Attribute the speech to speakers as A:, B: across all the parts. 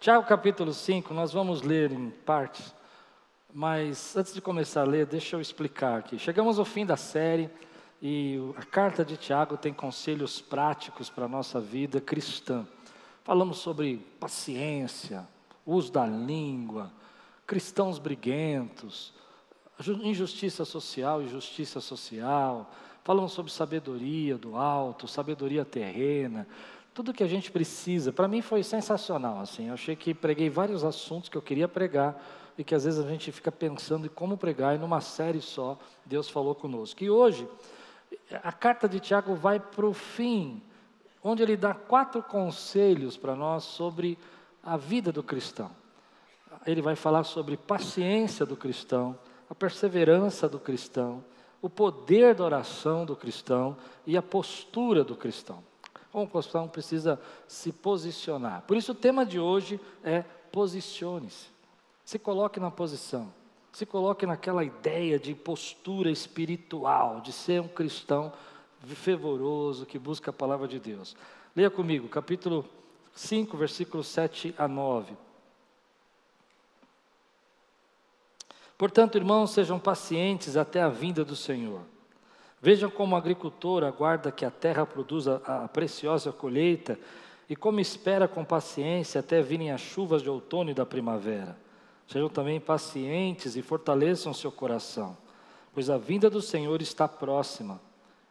A: Tiago capítulo 5, nós vamos ler em partes, mas antes de começar a ler, deixa eu explicar aqui. Chegamos ao fim da série e a carta de Tiago tem conselhos práticos para a nossa vida cristã. Falamos sobre paciência, uso da língua, cristãos briguentos, injustiça social e justiça social. Falamos sobre sabedoria do alto, sabedoria terrena, tudo que a gente precisa. Para mim foi sensacional, assim. Eu achei que preguei vários assuntos que eu queria pregar e que às vezes a gente fica pensando em como pregar e numa série só Deus falou conosco. E hoje a carta de Tiago vai para o fim, onde ele dá quatro conselhos para nós sobre a vida do cristão. Ele vai falar sobre paciência do cristão, a perseverança do cristão, o poder da oração do cristão e a postura do cristão. Como cristão precisa se posicionar. Por isso o tema de hoje é posicione-se. Se coloque na posição. Se coloque naquela ideia de postura espiritual, de ser um cristão fervoroso que busca a palavra de Deus. Leia comigo, capítulo 5, versículos 7 a 9. Portanto, irmãos, sejam pacientes até a vinda do Senhor. Vejam como o agricultor aguarda que a terra produza a preciosa colheita e como espera com paciência até virem as chuvas de outono e da primavera. Sejam também pacientes e fortaleçam seu coração, pois a vinda do Senhor está próxima.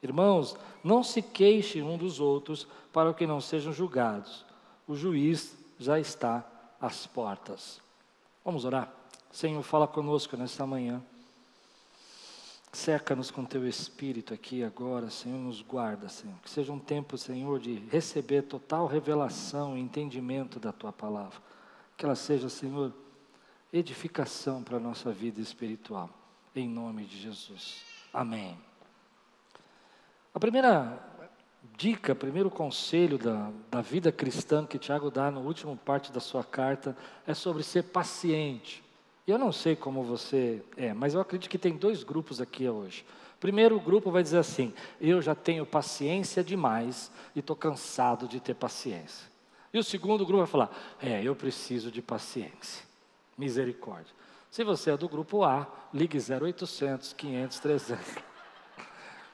A: Irmãos, não se queixem um dos outros para que não sejam julgados. O juiz já está às portas. Vamos orar? Senhor, fala conosco nesta manhã. Seca-nos com teu espírito aqui agora, Senhor, nos guarda, Senhor. Que seja um tempo, Senhor, de receber total revelação e entendimento da tua palavra. Que ela seja, Senhor, edificação para a nossa vida espiritual. Em nome de Jesus. Amém. A primeira dica, primeiro conselho da, da vida cristã que Tiago dá no último parte da sua carta é sobre ser paciente. Eu não sei como você é, mas eu acredito que tem dois grupos aqui hoje. Primeiro grupo vai dizer assim: eu já tenho paciência demais e estou cansado de ter paciência. E o segundo grupo vai falar: é, eu preciso de paciência. Misericórdia. Se você é do grupo A, ligue 0800 500 300.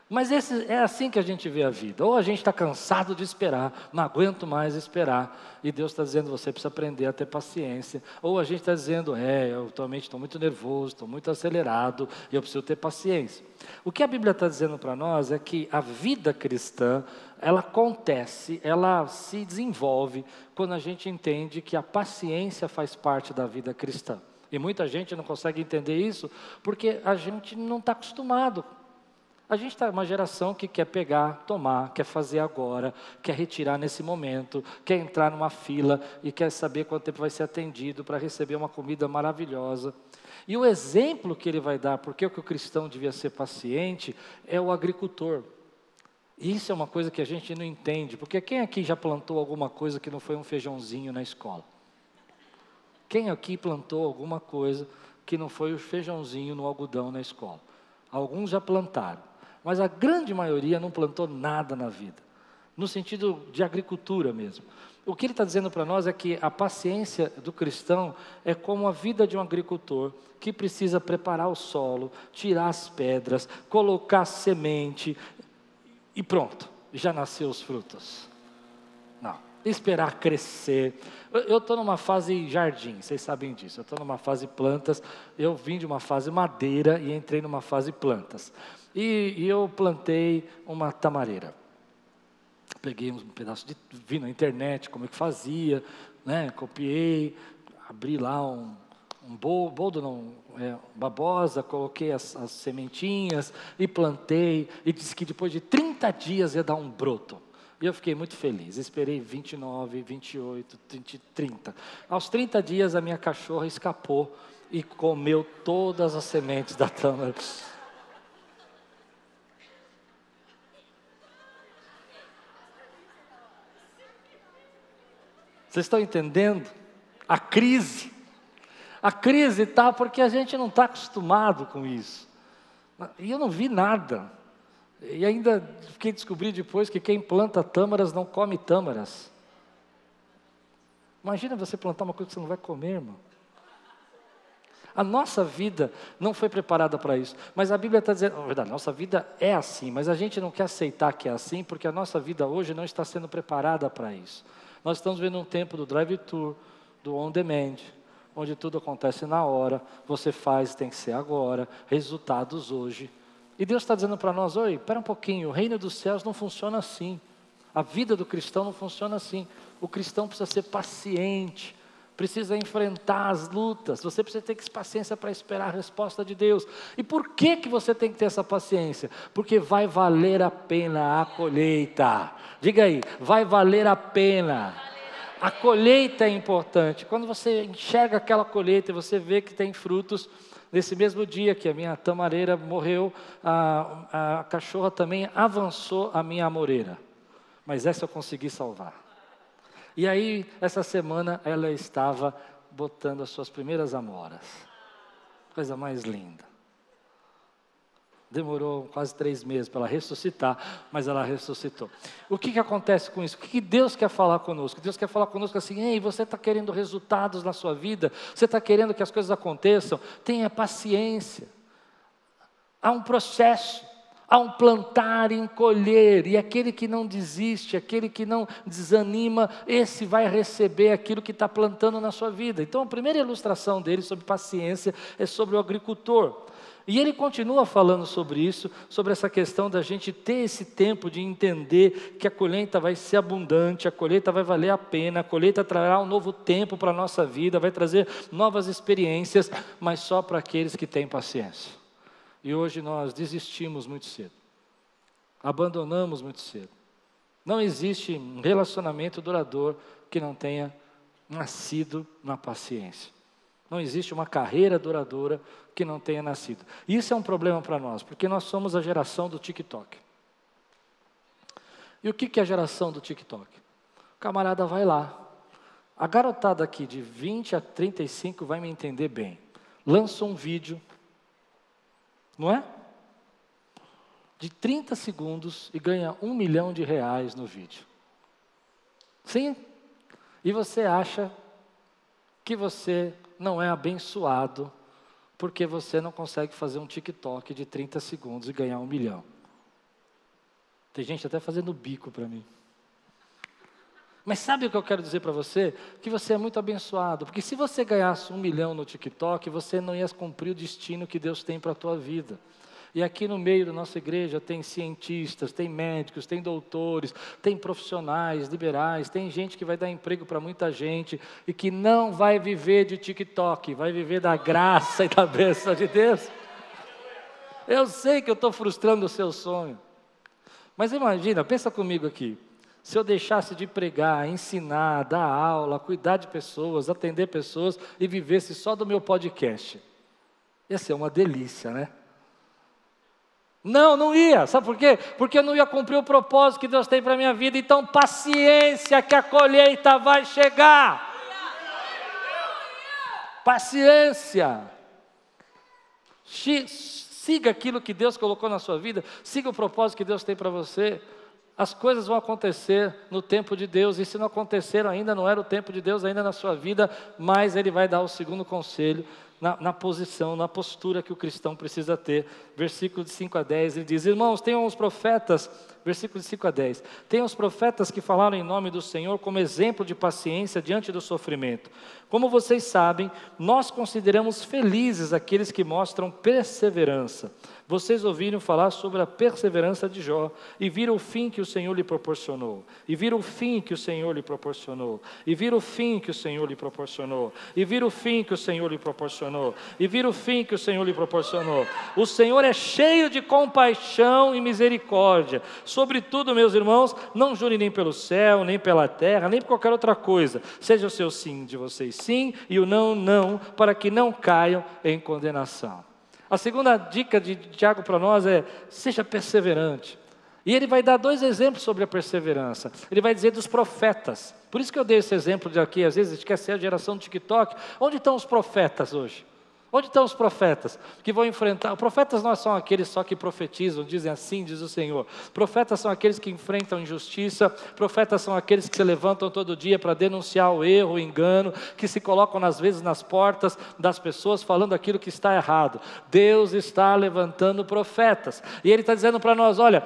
A: Mas esse, é assim que a gente vê a vida. Ou a gente está cansado de esperar, não aguento mais esperar, e Deus está dizendo você precisa aprender a ter paciência. Ou a gente está dizendo, é, eu atualmente estou muito nervoso, estou muito acelerado, e eu preciso ter paciência. O que a Bíblia está dizendo para nós é que a vida cristã, ela acontece, ela se desenvolve quando a gente entende que a paciência faz parte da vida cristã. E muita gente não consegue entender isso porque a gente não está acostumado a gente está uma geração que quer pegar, tomar, quer fazer agora, quer retirar nesse momento, quer entrar numa fila e quer saber quanto tempo vai ser atendido para receber uma comida maravilhosa. E o exemplo que ele vai dar, porque o que o cristão devia ser paciente, é o agricultor. Isso é uma coisa que a gente não entende, porque quem aqui já plantou alguma coisa que não foi um feijãozinho na escola? Quem aqui plantou alguma coisa que não foi o feijãozinho no algodão na escola? Alguns já plantaram mas a grande maioria não plantou nada na vida, no sentido de agricultura mesmo. O que ele está dizendo para nós é que a paciência do cristão é como a vida de um agricultor que precisa preparar o solo, tirar as pedras, colocar semente e pronto, já nasceu os frutos. Não, esperar crescer. Eu estou numa fase jardim, vocês sabem disso. Eu estou numa fase plantas. Eu vim de uma fase madeira e entrei numa fase plantas. E, e eu plantei uma tamareira. Peguei um pedaço de. vi na internet como é que fazia, né? Copiei, abri lá um, um boldo, não, é, babosa, coloquei as, as, sementinhas e plantei, e disse que depois de 30 dias ia dar um broto. E eu fiquei muito feliz. Esperei 29, 28, 30, 30. Aos 30 dias a minha cachorra escapou e comeu todas as sementes da tâmara. Vocês estão entendendo? A crise. A crise está porque a gente não está acostumado com isso. E eu não vi nada. E ainda fiquei descobri depois que quem planta tâmaras não come tâmaras. Imagina você plantar uma coisa que você não vai comer, irmão. A nossa vida não foi preparada para isso. Mas a Bíblia está dizendo, na verdade, nossa vida é assim, mas a gente não quer aceitar que é assim, porque a nossa vida hoje não está sendo preparada para isso. Nós estamos vendo um tempo do drive-thru, do on-demand, onde tudo acontece na hora, você faz, tem que ser agora, resultados hoje. E Deus está dizendo para nós: oi, espera um pouquinho, o reino dos céus não funciona assim. A vida do cristão não funciona assim. O cristão precisa ser paciente, precisa enfrentar as lutas, você precisa ter paciência para esperar a resposta de Deus. E por que, que você tem que ter essa paciência? Porque vai valer a pena a colheita. Diga aí, vai valer a pena. A colheita é importante. Quando você enxerga aquela colheita e você vê que tem frutos, nesse mesmo dia que a minha tamareira morreu, a, a cachorra também avançou a minha amoreira. Mas essa eu consegui salvar. E aí, essa semana, ela estava botando as suas primeiras amoras. Coisa mais linda. Demorou quase três meses para ela ressuscitar, mas ela ressuscitou. O que, que acontece com isso? O que, Deus quer falar conosco? Deus quer falar conosco assim: ei, você está querendo resultados na sua vida, você está querendo que as coisas aconteçam, tenha paciência. Há um processo. Há um plantar e um colher, e aquele que não desiste, aquele que não desanima, esse vai receber aquilo que está plantando na sua vida. Então, a primeira ilustração dele sobre paciência é sobre o agricultor. E ele continua falando sobre isso, sobre essa questão da gente ter esse tempo de entender que a colheita vai ser abundante, a colheita vai valer a pena, a colheita trará um novo tempo para a nossa vida, vai trazer novas experiências, mas só para aqueles que têm paciência. E hoje nós desistimos muito cedo, abandonamos muito cedo. Não existe um relacionamento duradouro que não tenha nascido na paciência. Não existe uma carreira duradoura que não tenha nascido. Isso é um problema para nós, porque nós somos a geração do TikTok. E o que é a geração do TikTok? O camarada vai lá. A garotada aqui de 20 a 35 vai me entender bem. Lança um vídeo não é? De 30 segundos e ganha um milhão de reais no vídeo. Sim? E você acha que você não é abençoado porque você não consegue fazer um TikTok de 30 segundos e ganhar um milhão. Tem gente até fazendo bico para mim. Mas sabe o que eu quero dizer para você? Que você é muito abençoado, porque se você ganhasse um milhão no TikTok, você não ia cumprir o destino que Deus tem para a tua vida. E aqui no meio da nossa igreja tem cientistas, tem médicos, tem doutores, tem profissionais liberais, tem gente que vai dar emprego para muita gente e que não vai viver de TikTok, vai viver da graça e da bênção de Deus. Eu sei que eu estou frustrando o seu sonho, mas imagina, pensa comigo aqui. Se eu deixasse de pregar, ensinar, dar aula, cuidar de pessoas, atender pessoas e vivesse só do meu podcast, ia ser uma delícia, né? Não, não ia. Sabe por quê? Porque eu não ia cumprir o propósito que Deus tem para a minha vida. Então, paciência, que a colheita vai chegar. Paciência. Siga aquilo que Deus colocou na sua vida. Siga o propósito que Deus tem para você as coisas vão acontecer no tempo de Deus, e se não aconteceram ainda, não era o tempo de Deus ainda na sua vida, mas Ele vai dar o segundo conselho na, na posição, na postura que o cristão precisa ter. Versículo de 5 a 10, ele diz: Irmãos, tenham os profetas versículo de 5 a 10. Tem os profetas que falaram em nome do Senhor como exemplo de paciência diante do sofrimento. Como vocês sabem, nós consideramos felizes aqueles que mostram perseverança. Vocês ouviram falar sobre a perseverança de Jó e viram o fim que o Senhor lhe proporcionou. E viram o fim que o Senhor lhe proporcionou. E viram o fim que o Senhor lhe proporcionou. E viram o fim que o Senhor lhe proporcionou. E viram o fim que o Senhor lhe proporcionou. O Senhor é cheio de compaixão e misericórdia Sobretudo, meus irmãos, não jurem nem pelo céu, nem pela terra, nem por qualquer outra coisa. Seja o seu sim de vocês sim e o não, não, para que não caiam em condenação. A segunda dica de Tiago para nós é: seja perseverante. E ele vai dar dois exemplos sobre a perseverança. Ele vai dizer dos profetas. Por isso que eu dei esse exemplo de aqui, às vezes a gente quer ser a geração do TikTok. Onde estão os profetas hoje? Onde estão os profetas que vão enfrentar? Profetas não são aqueles só que profetizam, dizem assim, diz o Senhor. Profetas são aqueles que enfrentam injustiça, profetas são aqueles que se levantam todo dia para denunciar o erro, o engano, que se colocam às vezes nas portas das pessoas falando aquilo que está errado. Deus está levantando profetas. E Ele está dizendo para nós: olha,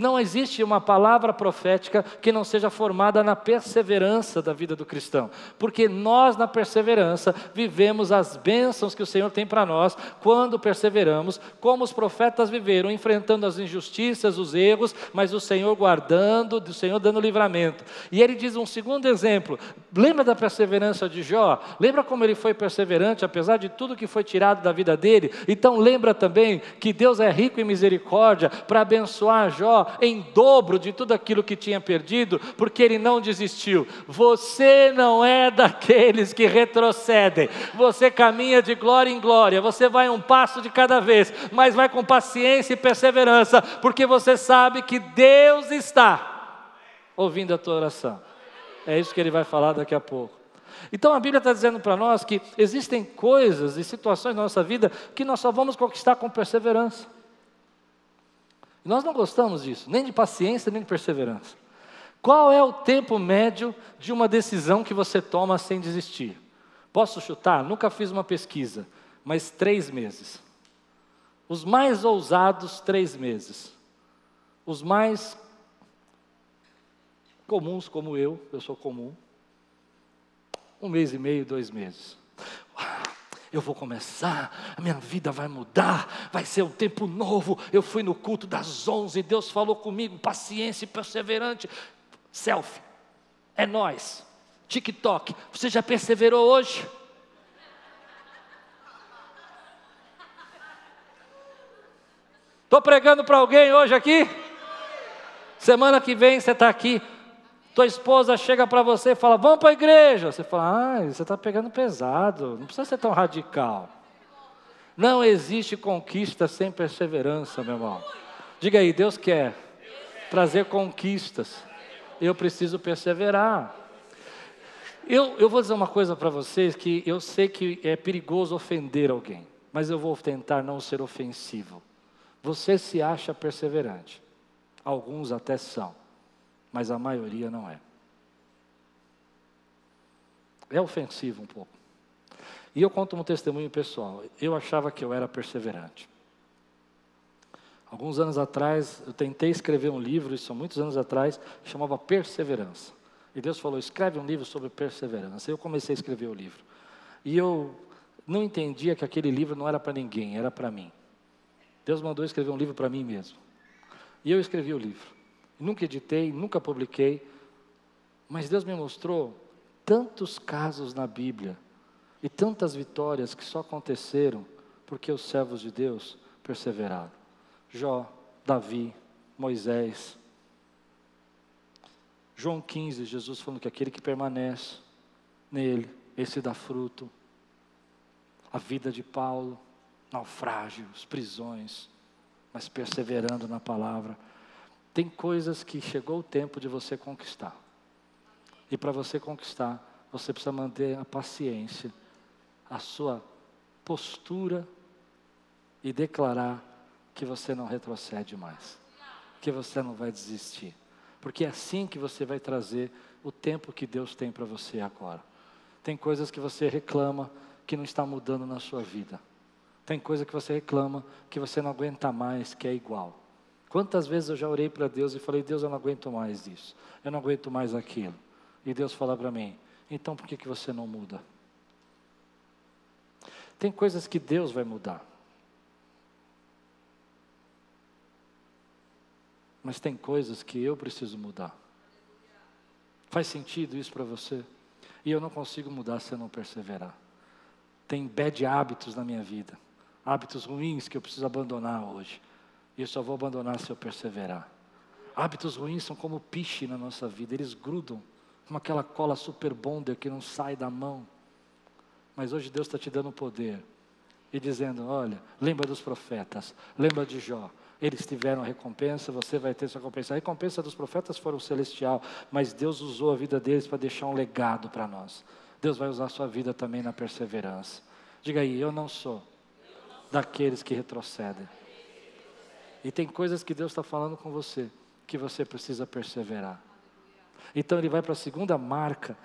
A: não existe uma palavra profética que não seja formada na perseverança da vida do cristão, porque nós, na perseverança, vivemos as bênçãos que o Senhor tem para nós quando perseveramos, como os profetas viveram, enfrentando as injustiças, os erros, mas o Senhor guardando, o Senhor dando livramento. E ele diz um segundo exemplo: lembra da perseverança de Jó? Lembra como ele foi perseverante, apesar de tudo que foi tirado da vida dele? Então lembra também que Deus é rico em misericórdia para abençoar Jó em dobro de tudo aquilo que tinha perdido, porque ele não desistiu. Você não é daqueles que retrocedem, você caminha de glória glória em glória, você vai um passo de cada vez, mas vai com paciência e perseverança, porque você sabe que Deus está ouvindo a tua oração. É isso que ele vai falar daqui a pouco. Então a Bíblia está dizendo para nós que existem coisas e situações na nossa vida que nós só vamos conquistar com perseverança. nós não gostamos disso, nem de paciência, nem de perseverança. Qual é o tempo médio de uma decisão que você toma sem desistir? Posso chutar? Nunca fiz uma pesquisa, mas três meses. Os mais ousados, três meses. Os mais comuns, como eu, eu sou comum, um mês e meio, dois meses. Eu vou começar, a minha vida vai mudar, vai ser um tempo novo. Eu fui no culto das onze, Deus falou comigo, paciência e perseverante. Selfie, é nós. TikTok. Você já perseverou hoje? Estou pregando para alguém hoje aqui? Semana que vem você está aqui. Tua esposa chega para você e fala: Vamos para a igreja. Você fala: Ah, você está pegando pesado. Não precisa ser tão radical. Não existe conquista sem perseverança, meu irmão. Diga aí: Deus quer trazer conquistas. Eu preciso perseverar. Eu, eu vou dizer uma coisa para vocês que eu sei que é perigoso ofender alguém, mas eu vou tentar não ser ofensivo. Você se acha perseverante, alguns até são, mas a maioria não é. É ofensivo um pouco. E eu conto um testemunho pessoal. Eu achava que eu era perseverante. Alguns anos atrás, eu tentei escrever um livro, isso há muitos anos atrás, chamava Perseverança. E Deus falou: escreve um livro sobre perseverança. Eu comecei a escrever o livro. E eu não entendia que aquele livro não era para ninguém, era para mim. Deus mandou escrever um livro para mim mesmo. E eu escrevi o livro. Nunca editei, nunca publiquei. Mas Deus me mostrou tantos casos na Bíblia e tantas vitórias que só aconteceram porque os servos de Deus perseveraram. Jó, Davi, Moisés, João 15, Jesus falando que aquele que permanece nele, esse dá fruto. A vida de Paulo, naufrágios, prisões, mas perseverando na palavra. Tem coisas que chegou o tempo de você conquistar. E para você conquistar, você precisa manter a paciência, a sua postura e declarar que você não retrocede mais, que você não vai desistir porque é assim que você vai trazer o tempo que Deus tem para você agora. Tem coisas que você reclama que não está mudando na sua vida. Tem coisa que você reclama que você não aguenta mais, que é igual. Quantas vezes eu já orei para Deus e falei: Deus, eu não aguento mais isso, eu não aguento mais aquilo. E Deus fala para mim: então por que, que você não muda? Tem coisas que Deus vai mudar. Mas tem coisas que eu preciso mudar. Faz sentido isso para você? E eu não consigo mudar se eu não perseverar. Tem bad hábitos na minha vida, hábitos ruins que eu preciso abandonar hoje. E eu só vou abandonar se eu perseverar. Hábitos ruins são como piche na nossa vida, eles grudam, como aquela cola super bonder que não sai da mão. Mas hoje Deus está te dando poder e dizendo: olha, lembra dos profetas, lembra de Jó, eles tiveram recompensa, você vai ter sua recompensa. A recompensa dos profetas foi celestial, mas Deus usou a vida deles para deixar um legado para nós. Deus vai usar a sua vida também na perseverança. Diga aí, eu não sou daqueles que retrocedem. E tem coisas que Deus está falando com você que você precisa perseverar. Então ele vai para a segunda marca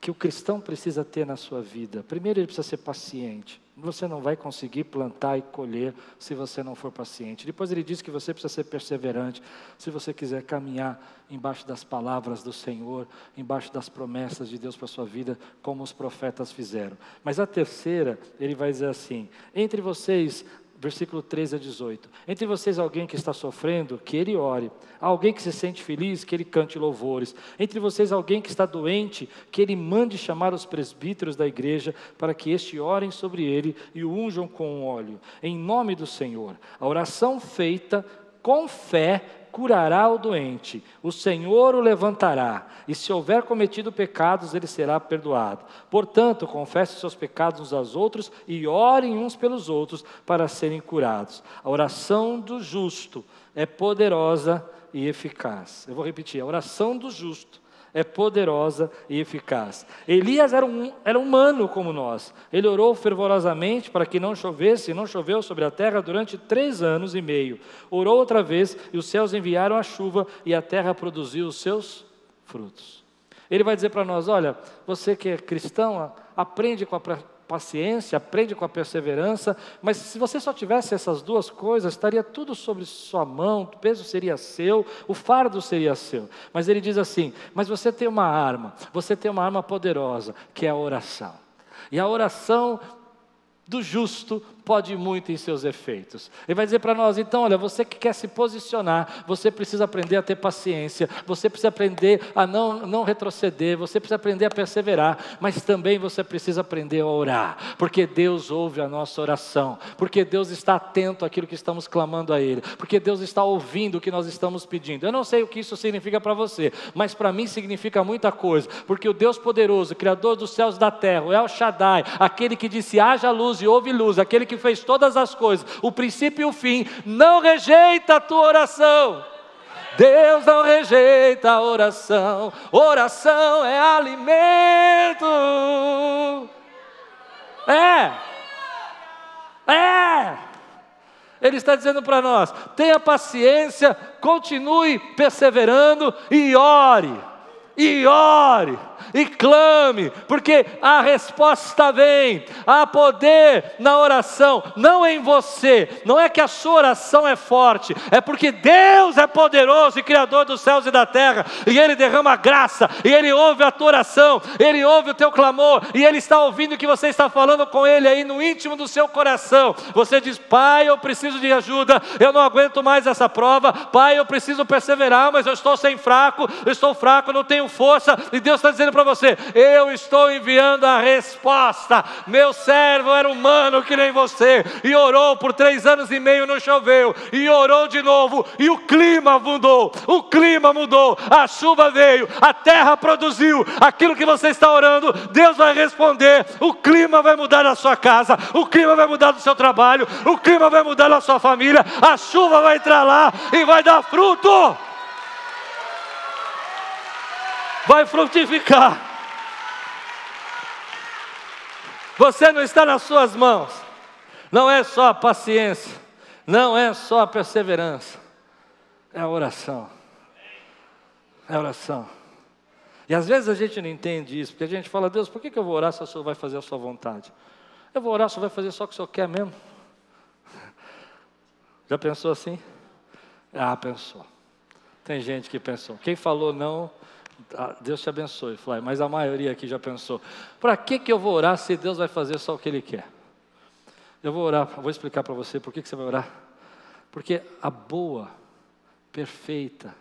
A: que o cristão precisa ter na sua vida. Primeiro, ele precisa ser paciente. Você não vai conseguir plantar e colher se você não for paciente. Depois, ele diz que você precisa ser perseverante. Se você quiser caminhar embaixo das palavras do Senhor, embaixo das promessas de Deus para a sua vida, como os profetas fizeram. Mas a terceira, ele vai dizer assim: entre vocês versículo 13 a 18. Entre vocês alguém que está sofrendo, que ele ore. alguém que se sente feliz, que ele cante louvores. Entre vocês alguém que está doente, que ele mande chamar os presbíteros da igreja para que este orem sobre ele e o unjam com óleo. Em nome do Senhor. A oração feita com fé curará o doente, o Senhor o levantará, e se houver cometido pecados, ele será perdoado. Portanto, confesse seus pecados uns aos outros e orem uns pelos outros para serem curados. A oração do justo é poderosa e eficaz. Eu vou repetir: a oração do justo é poderosa e eficaz. Elias era, um, era humano como nós. Ele orou fervorosamente para que não chovesse, e não choveu sobre a terra durante três anos e meio. Orou outra vez, e os céus enviaram a chuva, e a terra produziu os seus frutos. Ele vai dizer para nós: olha, você que é cristão, aprende com a paciência, aprende com a perseverança, mas se você só tivesse essas duas coisas, estaria tudo sobre sua mão, o peso seria seu, o fardo seria seu. Mas ele diz assim: mas você tem uma arma, você tem uma arma poderosa, que é a oração. E a oração do justo pode muito em seus efeitos. Ele vai dizer para nós, então, olha, você que quer se posicionar, você precisa aprender a ter paciência, você precisa aprender a não, não retroceder, você precisa aprender a perseverar, mas também você precisa aprender a orar, porque Deus ouve a nossa oração, porque Deus está atento àquilo que estamos clamando a Ele, porque Deus está ouvindo o que nós estamos pedindo. Eu não sei o que isso significa para você, mas para mim significa muita coisa, porque o Deus poderoso, Criador dos céus e da terra, o El Shaddai, aquele que disse haja luz e houve luz, aquele que fez todas as coisas, o princípio e o fim, não rejeita a tua oração. Deus não rejeita a oração, oração é alimento. É, é. Ele está dizendo para nós: tenha paciência, continue perseverando e ore, e ore e clame, porque a resposta vem. Há poder na oração, não em você. Não é que a sua oração é forte, é porque Deus é poderoso e criador dos céus e da terra, e ele derrama graça, e ele ouve a tua oração, ele ouve o teu clamor, e ele está ouvindo o que você está falando com ele aí no íntimo do seu coração. Você diz: "Pai, eu preciso de ajuda. Eu não aguento mais essa prova. Pai, eu preciso perseverar, mas eu estou sem fraco, eu estou fraco, não tenho força". E Deus está dizendo para você: Eu estou enviando a resposta. Meu servo era humano que nem você, e orou por três anos e meio, não choveu, e orou de novo, e o clima mudou. O clima mudou, a chuva veio, a terra produziu aquilo que você está orando. Deus vai responder. O clima vai mudar na sua casa, o clima vai mudar no seu trabalho, o clima vai mudar na sua família. A chuva vai entrar lá e vai dar fruto vai frutificar. Você não está nas suas mãos. Não é só a paciência, não é só a perseverança, é a oração. É a oração. E às vezes a gente não entende isso, porque a gente fala, Deus, por que eu vou orar se o Senhor vai fazer a sua vontade? Eu vou orar, Senhor vai fazer só o que o Senhor quer mesmo. Já pensou assim? Ah, pensou. Tem gente que pensou. Quem falou não, Deus te abençoe, Flávio, mas a maioria aqui já pensou: para que, que eu vou orar se Deus vai fazer só o que Ele quer? Eu vou orar, vou explicar para você por que, que você vai orar. Porque a boa, perfeita,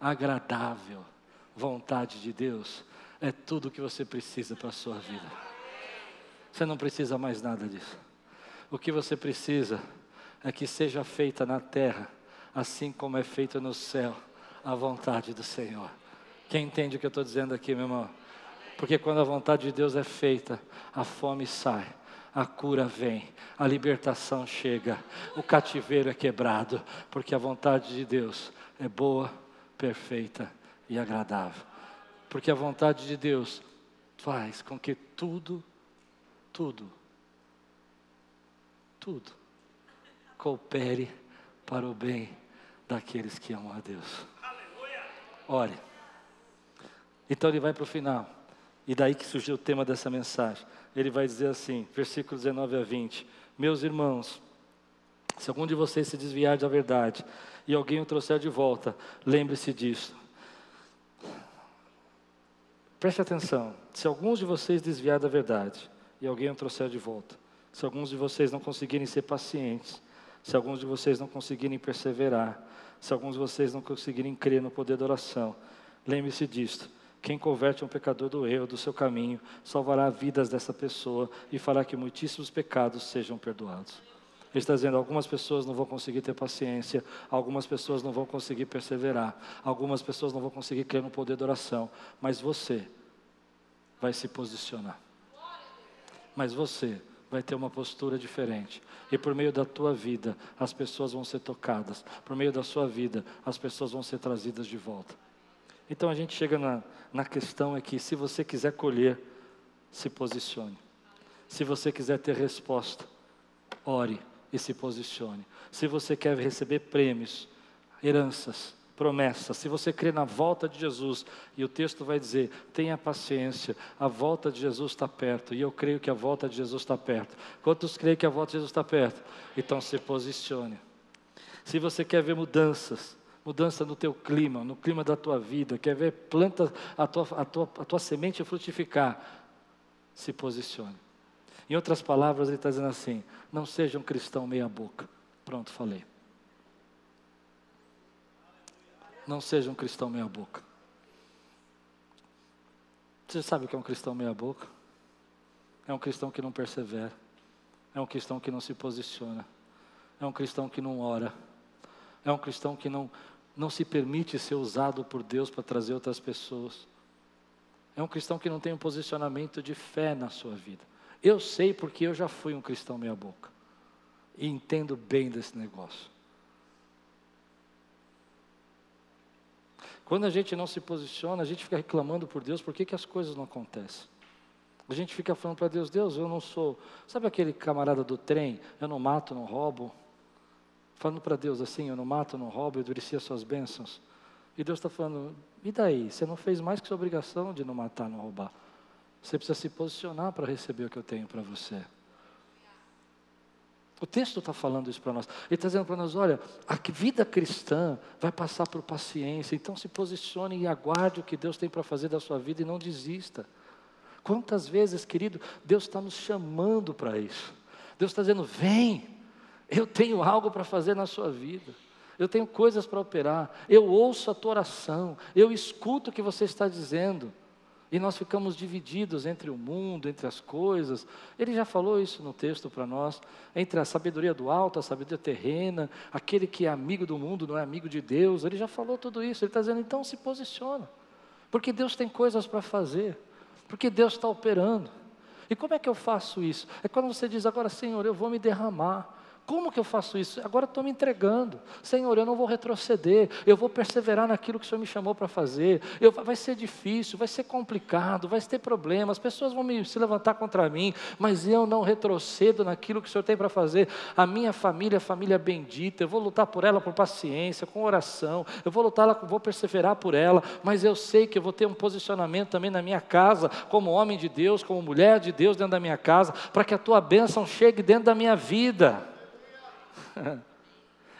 A: agradável vontade de Deus é tudo o que você precisa para a sua vida. Você não precisa mais nada disso. O que você precisa é que seja feita na terra, assim como é feita no céu, a vontade do Senhor. Quem entende o que eu estou dizendo aqui, meu irmão? Porque quando a vontade de Deus é feita, a fome sai, a cura vem, a libertação chega, o cativeiro é quebrado, porque a vontade de Deus é boa, perfeita e agradável. Porque a vontade de Deus faz com que tudo, tudo tudo coopere para o bem daqueles que amam a Deus. Ore. Então ele vai para o final. E daí que surgiu o tema dessa mensagem. Ele vai dizer assim, versículos 19 a 20: Meus irmãos, se algum de vocês se desviar da verdade e alguém o trouxer de volta, lembre-se disso. Preste atenção: se alguns de vocês desviar da verdade e alguém o trouxer de volta, se alguns de vocês não conseguirem ser pacientes, se alguns de vocês não conseguirem perseverar, se alguns de vocês não conseguirem crer no poder da oração, lembre-se disto. Quem converte um pecador do erro, do seu caminho, salvará vidas dessa pessoa e fará que muitíssimos pecados sejam perdoados. Ele está dizendo: algumas pessoas não vão conseguir ter paciência, algumas pessoas não vão conseguir perseverar, algumas pessoas não vão conseguir crer no poder da oração, mas você vai se posicionar. Mas você vai ter uma postura diferente. E por meio da tua vida, as pessoas vão ser tocadas. Por meio da sua vida, as pessoas vão ser trazidas de volta. Então a gente chega na, na questão é que se você quiser colher, se posicione. Se você quiser ter resposta, ore e se posicione. Se você quer receber prêmios, heranças, promessa. Se você crê na volta de Jesus, e o texto vai dizer: tenha paciência, a volta de Jesus está perto, e eu creio que a volta de Jesus está perto. Quantos creem que a volta de Jesus está perto? Então se posicione. Se você quer ver mudanças, mudança no teu clima, no clima da tua vida, quer ver planta, a tua, a tua, a tua semente frutificar, se posicione. Em outras palavras, ele está dizendo assim: não seja um cristão meia-boca. Pronto, falei. Não seja um cristão meia-boca. Você sabe o que é um cristão meia-boca? É um cristão que não persevera. É um cristão que não se posiciona. É um cristão que não ora. É um cristão que não, não se permite ser usado por Deus para trazer outras pessoas. É um cristão que não tem um posicionamento de fé na sua vida. Eu sei porque eu já fui um cristão meia-boca. E entendo bem desse negócio. Quando a gente não se posiciona, a gente fica reclamando por Deus, por que, que as coisas não acontecem? A gente fica falando para Deus, Deus, eu não sou. Sabe aquele camarada do trem? Eu não mato, não roubo. Falando para Deus assim, eu não mato, não roubo, eu endureci suas bênçãos. E Deus está falando, e daí? Você não fez mais que sua obrigação de não matar, não roubar. Você precisa se posicionar para receber o que eu tenho para você. O texto está falando isso para nós. Ele está dizendo para nós: olha, a vida cristã vai passar por paciência, então se posicione e aguarde o que Deus tem para fazer da sua vida e não desista. Quantas vezes, querido, Deus está nos chamando para isso. Deus está dizendo: vem, eu tenho algo para fazer na sua vida. Eu tenho coisas para operar. Eu ouço a tua oração. Eu escuto o que você está dizendo. E nós ficamos divididos entre o mundo, entre as coisas. Ele já falou isso no texto para nós, entre a sabedoria do alto, a sabedoria terrena, aquele que é amigo do mundo não é amigo de Deus. Ele já falou tudo isso. Ele está dizendo, então se posiciona, porque Deus tem coisas para fazer, porque Deus está operando. E como é que eu faço isso? É quando você diz, agora Senhor, eu vou me derramar. Como que eu faço isso? Agora estou me entregando. Senhor, eu não vou retroceder. Eu vou perseverar naquilo que o Senhor me chamou para fazer. Eu, vai ser difícil, vai ser complicado, vai ter problemas. As pessoas vão me, se levantar contra mim, mas eu não retrocedo naquilo que o Senhor tem para fazer. A minha família é família bendita. Eu vou lutar por ela com paciência, com oração. Eu vou lutar, vou perseverar por ela. Mas eu sei que eu vou ter um posicionamento também na minha casa, como homem de Deus, como mulher de Deus dentro da minha casa, para que a tua bênção chegue dentro da minha vida.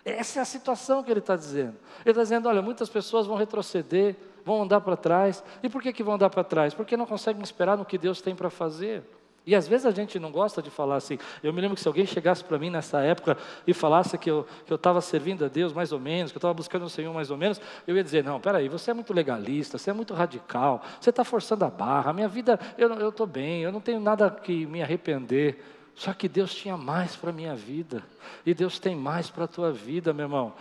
A: Essa é a situação que ele está dizendo. Ele está dizendo: olha, muitas pessoas vão retroceder, vão andar para trás. E por que, que vão andar para trás? Porque não conseguem esperar no que Deus tem para fazer. E às vezes a gente não gosta de falar assim. Eu me lembro que se alguém chegasse para mim nessa época e falasse que eu estava servindo a Deus mais ou menos, que eu estava buscando o Senhor mais ou menos, eu ia dizer: não, peraí, você é muito legalista, você é muito radical, você está forçando a barra, minha vida, eu estou bem, eu não tenho nada que me arrepender. Só que Deus tinha mais para a minha vida. E Deus tem mais para a tua vida, meu irmão.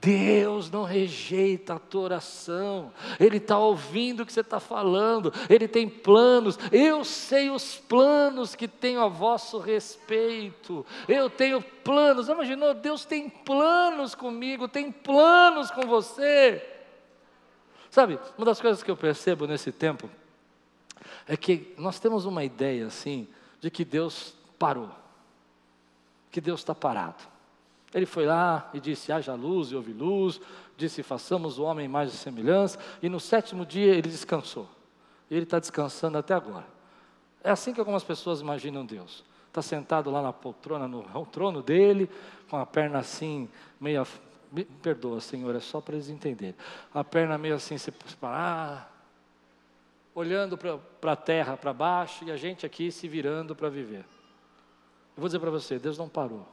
A: Deus não rejeita a tua oração, Ele está ouvindo o que você está falando, Ele tem planos, eu sei os planos que tenho a vosso respeito, eu tenho planos, imaginou? Deus tem planos comigo, tem planos com você. Sabe, uma das coisas que eu percebo nesse tempo é que nós temos uma ideia assim, de que Deus parou. que Deus está parado. Ele foi lá e disse: haja luz e houve luz, disse: façamos o homem mais de semelhança, e no sétimo dia ele descansou. E ele está descansando até agora. É assim que algumas pessoas imaginam Deus. Está sentado lá na poltrona, no trono dele, com a perna assim, meia. Me perdoa, Senhor, é só para eles entenderem. A perna meio assim, se parar, olhando para a terra, para baixo, e a gente aqui se virando para viver. Eu vou dizer para você: Deus não parou,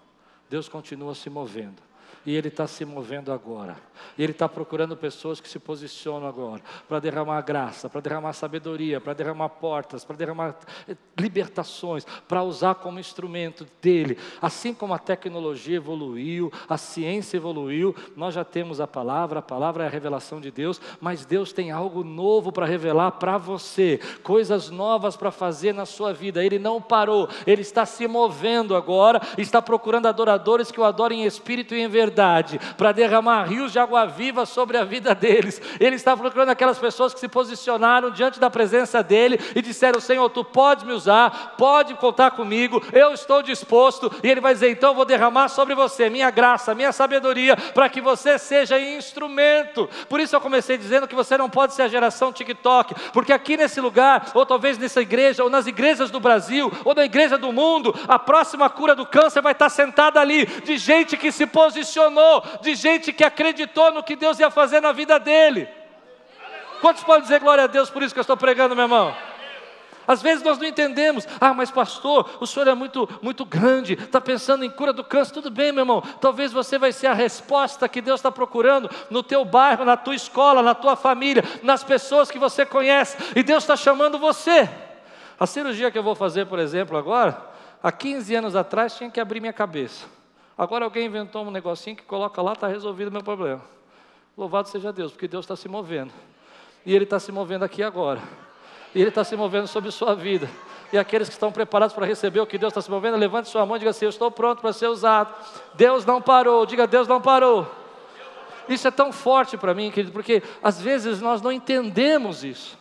A: Deus continua se movendo. E Ele está se movendo agora. Ele está procurando pessoas que se posicionam agora para derramar graça, para derramar sabedoria, para derramar portas, para derramar eh, libertações, para usar como instrumento dele. Assim como a tecnologia evoluiu, a ciência evoluiu, nós já temos a palavra, a palavra é a revelação de Deus, mas Deus tem algo novo para revelar para você, coisas novas para fazer na sua vida. Ele não parou, ele está se movendo agora, está procurando adoradores que o adorem em espírito e em verdade verdade, para derramar rios de água viva sobre a vida deles. Ele está procurando aquelas pessoas que se posicionaram diante da presença dele e disseram: Senhor, tu podes me usar, pode contar comigo, eu estou disposto. E ele vai dizer: então vou derramar sobre você minha graça, minha sabedoria, para que você seja instrumento. Por isso eu comecei dizendo que você não pode ser a geração TikTok, porque aqui nesse lugar, ou talvez nessa igreja, ou nas igrejas do Brasil, ou na igreja do mundo, a próxima cura do câncer vai estar sentada ali, de gente que se posiciona de gente que acreditou no que Deus ia fazer na vida dele. Quantos podem dizer glória a Deus por isso que eu estou pregando, meu irmão? Às vezes nós não entendemos. Ah, mas pastor, o senhor é muito, muito grande, está pensando em cura do câncer. Tudo bem, meu irmão. Talvez você vai ser a resposta que Deus está procurando no teu bairro, na tua escola, na tua família, nas pessoas que você conhece. E Deus está chamando você. A cirurgia que eu vou fazer, por exemplo, agora, há 15 anos atrás, tinha que abrir minha cabeça. Agora alguém inventou um negocinho que coloca lá, está resolvido o meu problema. Louvado seja Deus, porque Deus está se movendo. E Ele está se movendo aqui agora. E Ele está se movendo sobre sua vida. E aqueles que estão preparados para receber o que Deus está se movendo, levante sua mão e diga assim: Eu estou pronto para ser usado. Deus não parou. Diga: Deus não parou. Isso é tão forte para mim, querido, porque às vezes nós não entendemos isso.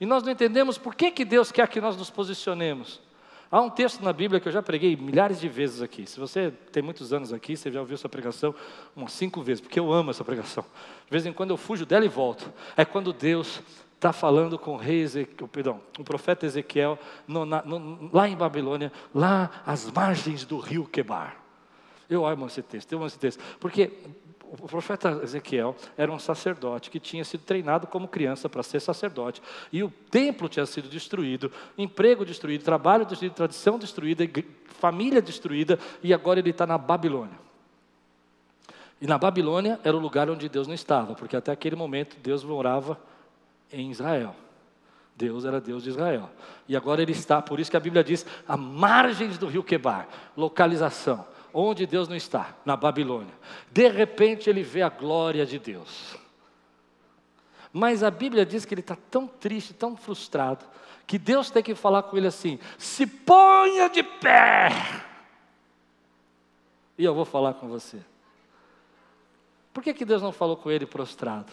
A: E nós não entendemos por que, que Deus quer que nós nos posicionemos. Há um texto na Bíblia que eu já preguei milhares de vezes aqui. Se você tem muitos anos aqui, você já ouviu essa pregação umas cinco vezes, porque eu amo essa pregação. De vez em quando eu fujo dela e volto. É quando Deus está falando com o rei Ezequiel, perdão, o profeta Ezequiel, no, na, no, lá em Babilônia, lá às margens do rio Quebar. Eu amo esse texto, eu amo esse texto, porque o profeta Ezequiel era um sacerdote que tinha sido treinado como criança para ser sacerdote. E o templo tinha sido destruído, emprego destruído, trabalho destruído, tradição destruída, família destruída, e agora ele está na Babilônia. E na Babilônia era o lugar onde Deus não estava, porque até aquele momento Deus morava em Israel. Deus era Deus de Israel. E agora ele está, por isso que a Bíblia diz, à margens do rio Quebar, localização onde Deus não está, na Babilônia. De repente ele vê a glória de Deus. Mas a Bíblia diz que ele está tão triste, tão frustrado, que Deus tem que falar com ele assim: se ponha de pé. E eu vou falar com você. Por que, que Deus não falou com ele prostrado?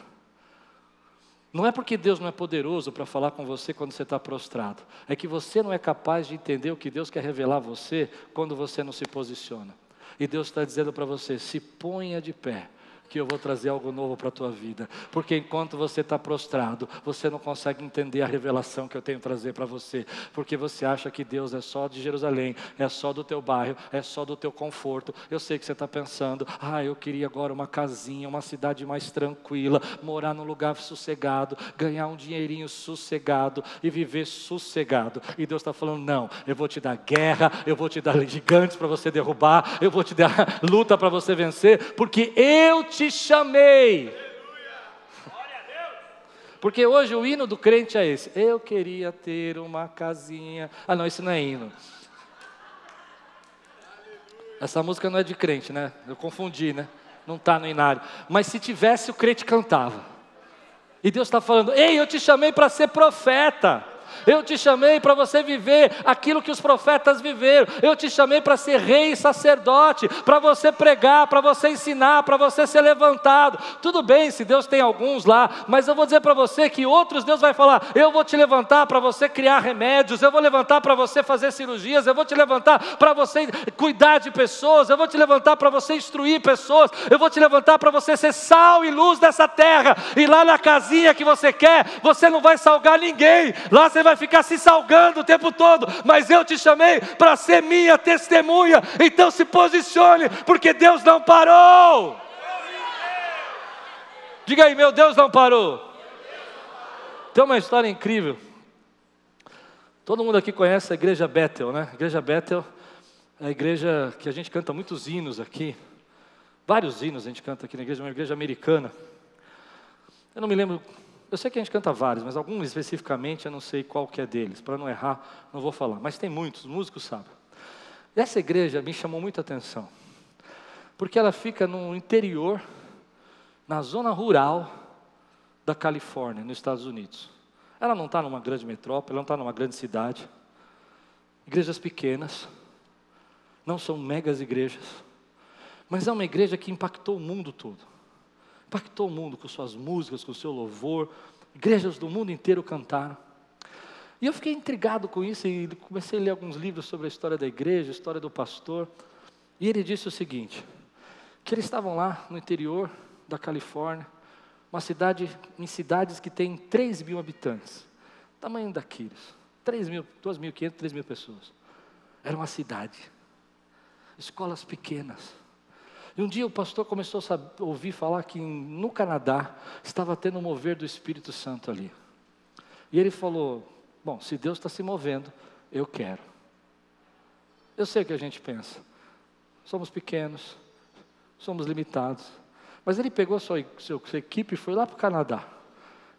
A: Não é porque Deus não é poderoso para falar com você quando você está prostrado. É que você não é capaz de entender o que Deus quer revelar a você quando você não se posiciona. E Deus está dizendo para você: se ponha de pé que eu vou trazer algo novo para a tua vida. Porque enquanto você está prostrado, você não consegue entender a revelação que eu tenho trazer para você. Porque você acha que Deus é só de Jerusalém, é só do teu bairro, é só do teu conforto. Eu sei que você está pensando, ah, eu queria agora uma casinha, uma cidade mais tranquila, morar num lugar sossegado, ganhar um dinheirinho sossegado e viver sossegado. E Deus está falando, não, eu vou te dar guerra, eu vou te dar gigantes para você derrubar, eu vou te dar luta para você vencer, porque eu te te chamei. Porque hoje o hino do crente é esse. Eu queria ter uma casinha. Ah, não, isso não é hino. Essa música não é de crente, né? Eu confundi, né? Não está no inário. Mas se tivesse, o crente cantava. E Deus está falando: Ei, eu te chamei para ser profeta. Eu te chamei para você viver aquilo que os profetas viveram. Eu te chamei para ser rei e sacerdote, para você pregar, para você ensinar, para você ser levantado. Tudo bem se Deus tem alguns lá, mas eu vou dizer para você que outros Deus vai falar: eu vou te levantar para você criar remédios, eu vou levantar para você fazer cirurgias, eu vou te levantar para você cuidar de pessoas, eu vou te levantar para você instruir pessoas, eu vou te levantar para você ser sal e luz dessa terra. E lá na casinha que você quer, você não vai salgar ninguém. Lá você vai ficar se salgando o tempo todo, mas eu te chamei para ser minha testemunha. Então se posicione, porque Deus não parou. Diga aí, meu Deus não parou. Tem uma história incrível. Todo mundo aqui conhece a igreja Bethel, né? A igreja Bethel é a igreja que a gente canta muitos hinos aqui. Vários hinos a gente canta aqui na igreja, uma igreja americana. Eu não me lembro, eu sei que a gente canta vários, mas alguns especificamente eu não sei qual que é deles. Para não errar, não vou falar. Mas tem muitos, músicos sabem. Essa igreja me chamou muita atenção, porque ela fica no interior, na zona rural da Califórnia, nos Estados Unidos. Ela não está numa grande metrópole, ela não está numa grande cidade. Igrejas pequenas, não são megas igrejas, mas é uma igreja que impactou o mundo todo. Impactou o mundo com suas músicas, com seu louvor. Igrejas do mundo inteiro cantaram. E eu fiquei intrigado com isso e comecei a ler alguns livros sobre a história da igreja, a história do pastor. E ele disse o seguinte: que eles estavam lá no interior da Califórnia, uma cidade, em cidades que tem 3 mil habitantes, tamanho daqueles, 3 mil, 2.500, 3 mil pessoas. Era uma cidade, escolas pequenas. E um dia o pastor começou a ouvir falar que no Canadá estava tendo um mover do Espírito Santo ali. E ele falou: Bom, se Deus está se movendo, eu quero. Eu sei o que a gente pensa. Somos pequenos, somos limitados. Mas ele pegou sua, sua, sua equipe e foi lá para o Canadá.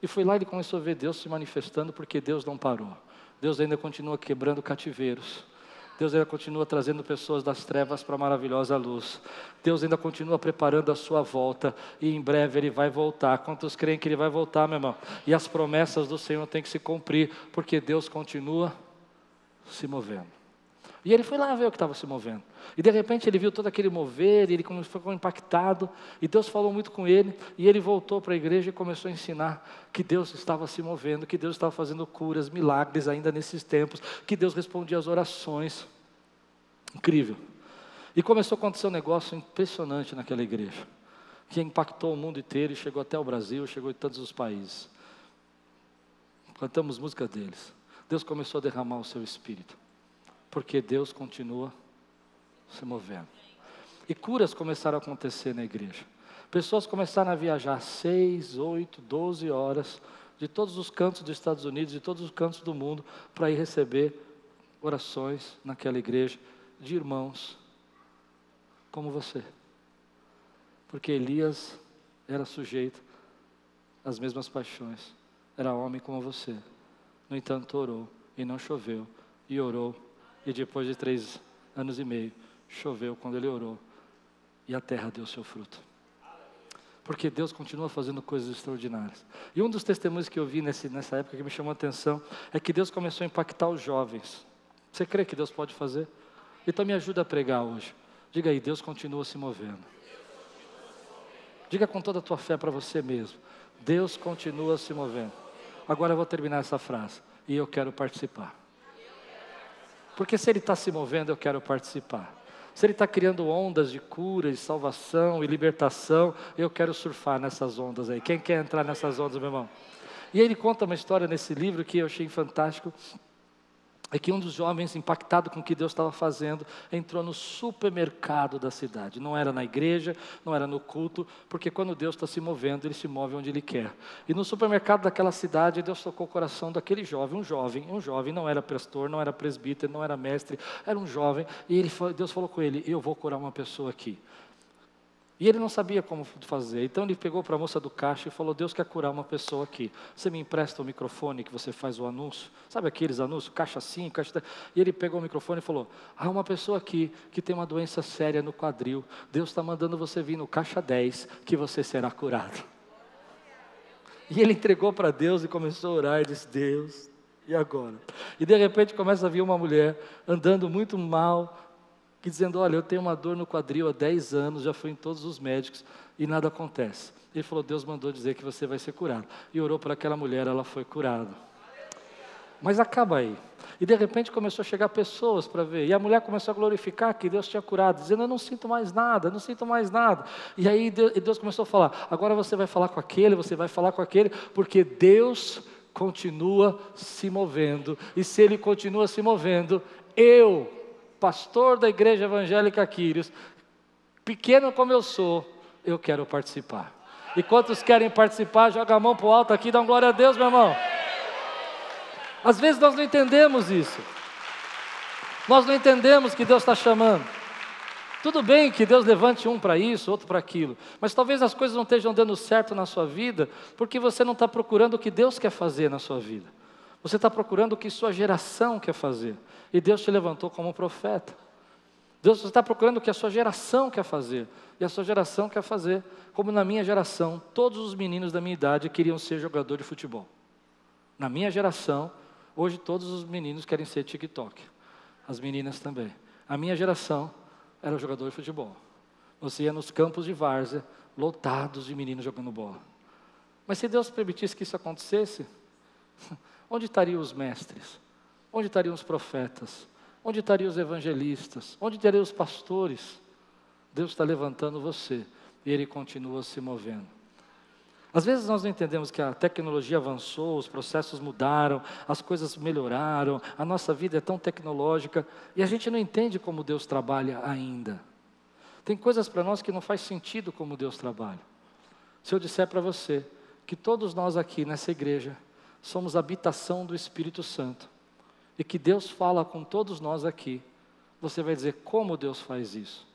A: E foi lá e ele começou a ver Deus se manifestando, porque Deus não parou. Deus ainda continua quebrando cativeiros. Deus ainda continua trazendo pessoas das trevas para a maravilhosa luz. Deus ainda continua preparando a sua volta e em breve ele vai voltar. Quantos creem que ele vai voltar, meu irmão? E as promessas do Senhor têm que se cumprir, porque Deus continua se movendo. E ele foi lá ver o que estava se movendo. E de repente ele viu todo aquele mover, e ele ficou impactado, e Deus falou muito com ele, e ele voltou para a igreja e começou a ensinar que Deus estava se movendo, que Deus estava fazendo curas, milagres ainda nesses tempos, que Deus respondia às orações. Incrível. E começou a acontecer um negócio impressionante naquela igreja, que impactou o mundo inteiro e chegou até o Brasil, chegou em todos os países. Cantamos músicas deles. Deus começou a derramar o seu espírito, porque Deus continua se movendo. E curas começaram a acontecer na igreja. Pessoas começaram a viajar seis, oito, doze horas de todos os cantos dos Estados Unidos, de todos os cantos do mundo, para ir receber orações naquela igreja de irmãos como você. Porque Elias era sujeito às mesmas paixões, era homem como você. No entanto, orou e não choveu, e orou, e depois de três anos e meio, choveu quando ele orou, e a terra deu seu fruto. Porque Deus continua fazendo coisas extraordinárias. E um dos testemunhos que eu vi nesse, nessa época que me chamou a atenção é que Deus começou a impactar os jovens. Você crê que Deus pode fazer? Então me ajuda a pregar hoje. Diga aí, Deus continua se movendo. Diga com toda a tua fé para você mesmo. Deus continua se movendo. Agora eu vou terminar essa frase. E eu quero participar. Porque se Ele está se movendo, eu quero participar. Se Ele está criando ondas de cura, de salvação e libertação, eu quero surfar nessas ondas aí. Quem quer entrar nessas ondas, meu irmão? E ele conta uma história nesse livro que eu achei fantástico é que um dos jovens, impactado com o que Deus estava fazendo, entrou no supermercado da cidade. Não era na igreja, não era no culto, porque quando Deus está se movendo, ele se move onde ele quer. E no supermercado daquela cidade, Deus tocou o coração daquele jovem, um jovem, um jovem, não era pastor, não era presbítero, não era mestre, era um jovem, e ele, Deus falou com ele: Eu vou curar uma pessoa aqui. E ele não sabia como fazer. Então ele pegou para a moça do caixa e falou: Deus quer curar uma pessoa aqui. Você me empresta o microfone que você faz o anúncio? Sabe aqueles anúncios? Caixa 5, caixa. E ele pegou o microfone e falou: Há uma pessoa aqui que tem uma doença séria no quadril. Deus está mandando você vir no caixa 10 que você será curado. E ele entregou para Deus e começou a orar e disse: Deus, E agora? E de repente começa a vir uma mulher andando muito mal, dizendo: Olha, eu tenho uma dor no quadril há 10 anos, já fui em todos os médicos e nada acontece. Ele falou: Deus mandou dizer que você vai ser curado. E orou para aquela mulher, ela foi curada. Mas acaba aí. E de repente começou a chegar pessoas para ver. E a mulher começou a glorificar que Deus tinha curado, dizendo: Eu não sinto mais nada, não sinto mais nada. E aí Deus começou a falar: Agora você vai falar com aquele, você vai falar com aquele, porque Deus continua se movendo. E se ele continua se movendo, eu, pastor da igreja evangélica Quírios, pequeno como eu sou, eu quero participar. E quantos querem participar, joga a mão para o alto aqui, dá uma glória a Deus, meu irmão. Às vezes nós não entendemos isso. Nós não entendemos que Deus está chamando. Tudo bem que Deus levante um para isso, outro para aquilo, mas talvez as coisas não estejam dando certo na sua vida, porque você não está procurando o que Deus quer fazer na sua vida. Você está procurando o que sua geração quer fazer. E Deus te levantou como profeta. Deus está procurando o que a sua geração quer fazer. E a sua geração quer fazer, como na minha geração, todos os meninos da minha idade queriam ser jogador de futebol. Na minha geração, Hoje todos os meninos querem ser TikTok. As meninas também. A minha geração era jogador de futebol. Você ia nos campos de várzea, lotados de meninos jogando bola. Mas se Deus permitisse que isso acontecesse, onde estariam os mestres? Onde estariam os profetas? Onde estariam os evangelistas? Onde estariam os pastores? Deus está levantando você e Ele continua se movendo. Às vezes nós não entendemos que a tecnologia avançou, os processos mudaram, as coisas melhoraram, a nossa vida é tão tecnológica e a gente não entende como Deus trabalha ainda. Tem coisas para nós que não faz sentido como Deus trabalha. Se eu disser para você que todos nós aqui nessa igreja somos habitação do Espírito Santo e que Deus fala com todos nós aqui, você vai dizer como Deus faz isso?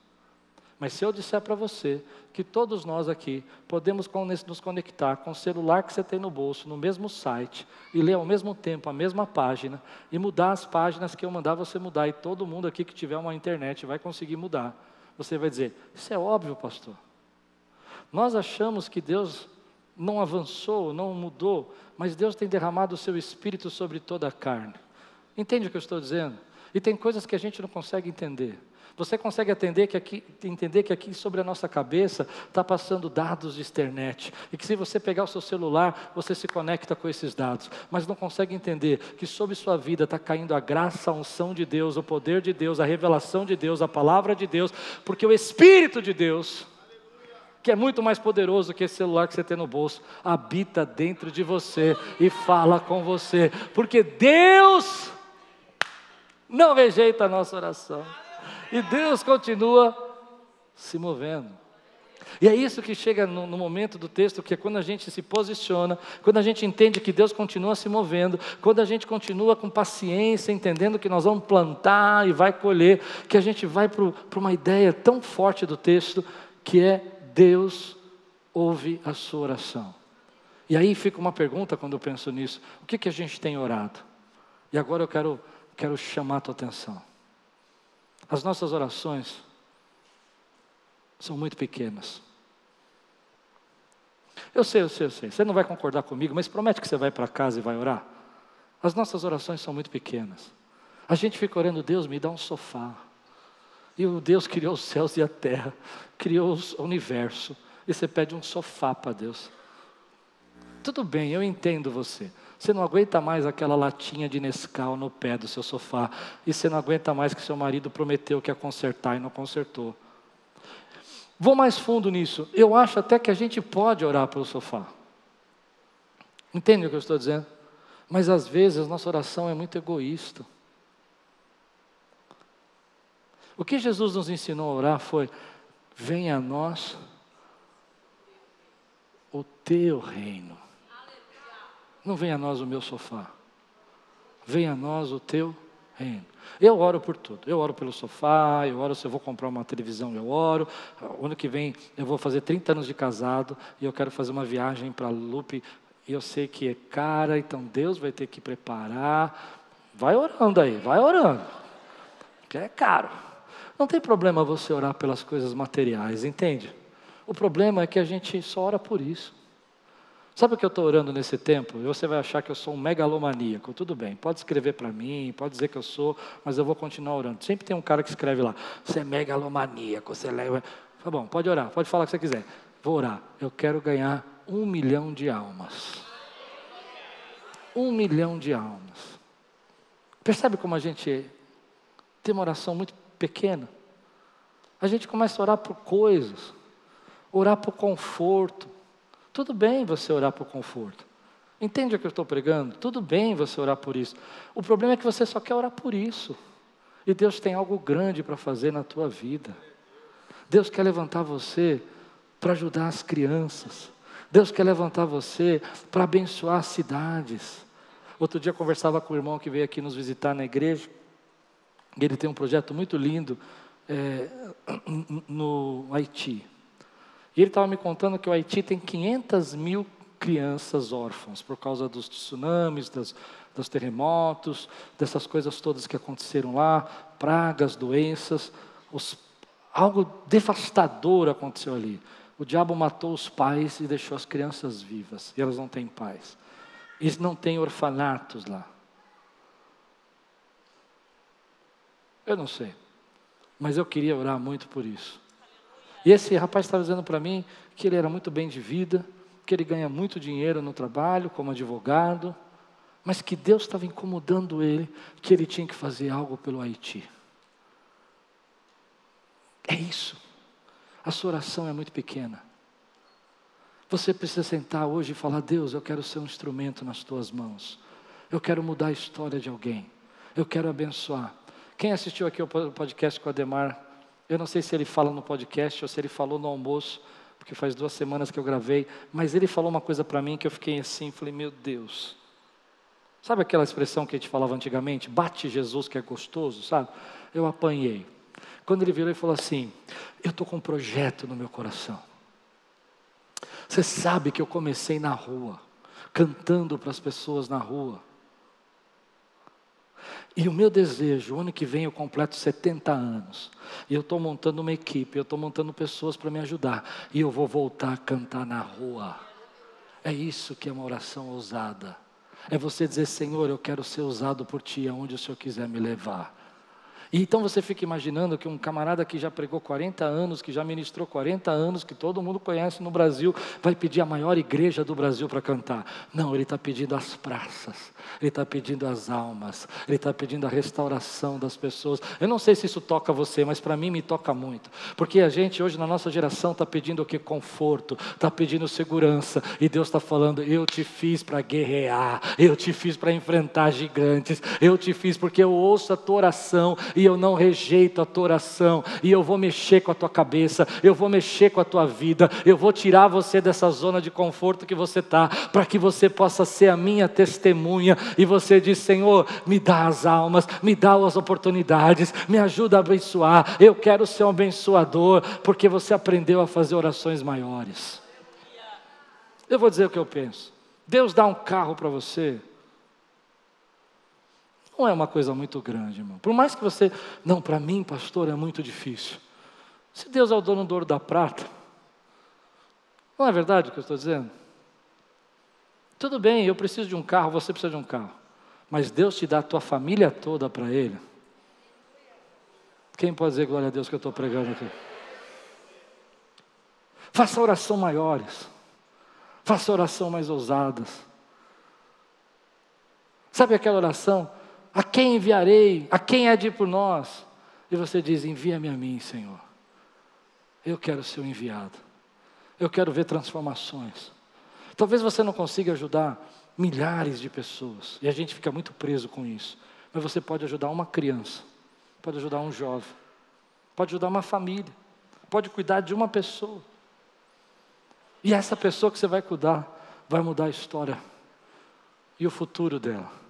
A: Mas se eu disser para você que todos nós aqui podemos nos conectar com o celular que você tem no bolso, no mesmo site, e ler ao mesmo tempo a mesma página, e mudar as páginas que eu mandar você mudar, e todo mundo aqui que tiver uma internet vai conseguir mudar, você vai dizer: Isso é óbvio, pastor. Nós achamos que Deus não avançou, não mudou, mas Deus tem derramado o seu espírito sobre toda a carne. Entende o que eu estou dizendo? E tem coisas que a gente não consegue entender. Você consegue entender que aqui, entender que aqui sobre a nossa cabeça está passando dados de internet. E que se você pegar o seu celular, você se conecta com esses dados. Mas não consegue entender que sobre sua vida está caindo a graça, a unção de Deus, o poder de Deus, a revelação de Deus, a palavra de Deus. Porque o Espírito de Deus, que é muito mais poderoso que esse celular que você tem no bolso, habita dentro de você e fala com você. Porque Deus não rejeita a nossa oração. E Deus continua se movendo. E é isso que chega no, no, momento do texto, que é quando a gente se posiciona, quando a gente entende que Deus continua se movendo, quando a gente continua com paciência, entendendo que nós vamos plantar e vai colher, que a gente vai para uma ideia tão forte do texto, que é Deus ouve a sua oração. E aí fica uma pergunta quando eu penso nisso: o que, que a gente tem orado? E agora eu quero, quero chamar a tua atenção. As nossas orações são muito pequenas. Eu sei, eu sei, eu sei. Você não vai concordar comigo, mas promete que você vai para casa e vai orar. As nossas orações são muito pequenas. A gente fica orando, Deus, me dá um sofá. E o Deus criou os céus e a terra, criou o universo. E você pede um sofá para Deus. Tudo bem, eu entendo você. Você não aguenta mais aquela latinha de Nescau no pé do seu sofá. E você não aguenta mais que seu marido prometeu que ia consertar e não consertou. Vou mais fundo nisso. Eu acho até que a gente pode orar pelo sofá. Entende o que eu estou dizendo? Mas às vezes nossa oração é muito egoísta. O que Jesus nos ensinou a orar foi: venha a nós o teu reino. Não venha a nós o meu sofá. Venha a nós o teu reino. Eu oro por tudo. Eu oro pelo sofá, eu oro se eu vou comprar uma televisão, eu oro. O ano que vem eu vou fazer 30 anos de casado e eu quero fazer uma viagem para Lupe. E eu sei que é cara, então Deus vai ter que preparar. Vai orando aí, vai orando. Porque é caro. Não tem problema você orar pelas coisas materiais, entende? O problema é que a gente só ora por isso. Sabe o que eu estou orando nesse tempo? Você vai achar que eu sou um megalomaníaco. Tudo bem, pode escrever para mim, pode dizer que eu sou, mas eu vou continuar orando. Sempre tem um cara que escreve lá: você é megalomaníaco, você leva. Tá bom, pode orar, pode falar o que você quiser. Vou orar. Eu quero ganhar um milhão de almas. Um milhão de almas. Percebe como a gente tem uma oração muito pequena? A gente começa a orar por coisas, orar por conforto, tudo bem você orar por conforto. Entende o que eu estou pregando? Tudo bem você orar por isso. O problema é que você só quer orar por isso. E Deus tem algo grande para fazer na tua vida. Deus quer levantar você para ajudar as crianças. Deus quer levantar você para abençoar cidades. Outro dia eu conversava com o irmão que veio aqui nos visitar na igreja. Ele tem um projeto muito lindo é, no Haiti. E ele estava me contando que o Haiti tem 500 mil crianças órfãos por causa dos tsunamis, das, dos terremotos, dessas coisas todas que aconteceram lá, pragas, doenças, os, algo devastador aconteceu ali. O diabo matou os pais e deixou as crianças vivas, e elas não têm pais. Eles não têm orfanatos lá. Eu não sei, mas eu queria orar muito por isso. E esse rapaz estava dizendo para mim que ele era muito bem de vida, que ele ganha muito dinheiro no trabalho como advogado, mas que Deus estava incomodando ele, que ele tinha que fazer algo pelo Haiti. É isso. A sua oração é muito pequena. Você precisa sentar hoje e falar: Deus, eu quero ser um instrumento nas tuas mãos. Eu quero mudar a história de alguém. Eu quero abençoar. Quem assistiu aqui o podcast com o Ademar eu não sei se ele fala no podcast ou se ele falou no almoço, porque faz duas semanas que eu gravei, mas ele falou uma coisa para mim que eu fiquei assim, falei, meu Deus. Sabe aquela expressão que a gente falava antigamente? Bate Jesus que é gostoso, sabe? Eu apanhei. Quando ele virou e falou assim: Eu estou com um projeto no meu coração. Você sabe que eu comecei na rua, cantando para as pessoas na rua. E o meu desejo, o ano que vem eu completo 70 anos. E eu estou montando uma equipe, eu estou montando pessoas para me ajudar. E eu vou voltar a cantar na rua. É isso que é uma oração ousada. É você dizer, Senhor, eu quero ser usado por Ti aonde o Senhor quiser me levar. E então você fica imaginando que um camarada que já pregou 40 anos, que já ministrou 40 anos, que todo mundo conhece no Brasil, vai pedir a maior igreja do Brasil para cantar. Não, ele está pedindo as praças, ele está pedindo as almas, ele está pedindo a restauração das pessoas. Eu não sei se isso toca você, mas para mim me toca muito. Porque a gente hoje na nossa geração está pedindo o que? Conforto, está pedindo segurança. E Deus está falando: eu te fiz para guerrear, eu te fiz para enfrentar gigantes, eu te fiz porque eu ouço a tua oração e eu não rejeito a tua oração, e eu vou mexer com a tua cabeça, eu vou mexer com a tua vida, eu vou tirar você dessa zona de conforto que você está, para que você possa ser a minha testemunha, e você diz: Senhor, me dá as almas, me dá as oportunidades, me ajuda a abençoar, eu quero ser um abençoador, porque você aprendeu a fazer orações maiores. Eu vou dizer o que eu penso. Deus dá um carro para você, não é uma coisa muito grande, irmão. Por mais que você, não, para mim, pastor, é muito difícil. Se Deus é o dono do ouro da prata, não é verdade o que eu estou dizendo? Tudo bem, eu preciso de um carro, você precisa de um carro. Mas Deus te dá a tua família toda para Ele. Quem pode dizer glória a Deus que eu estou pregando aqui? Faça oração maiores. Faça oração mais ousadas. Sabe aquela oração? A quem enviarei? A quem é de ir por nós? E você diz: Envia-me a mim, Senhor. Eu quero ser o enviado. Eu quero ver transformações. Talvez você não consiga ajudar milhares de pessoas, e a gente fica muito preso com isso. Mas você pode ajudar uma criança, pode ajudar um jovem, pode ajudar uma família, pode cuidar de uma pessoa. E essa pessoa que você vai cuidar vai mudar a história e o futuro dela.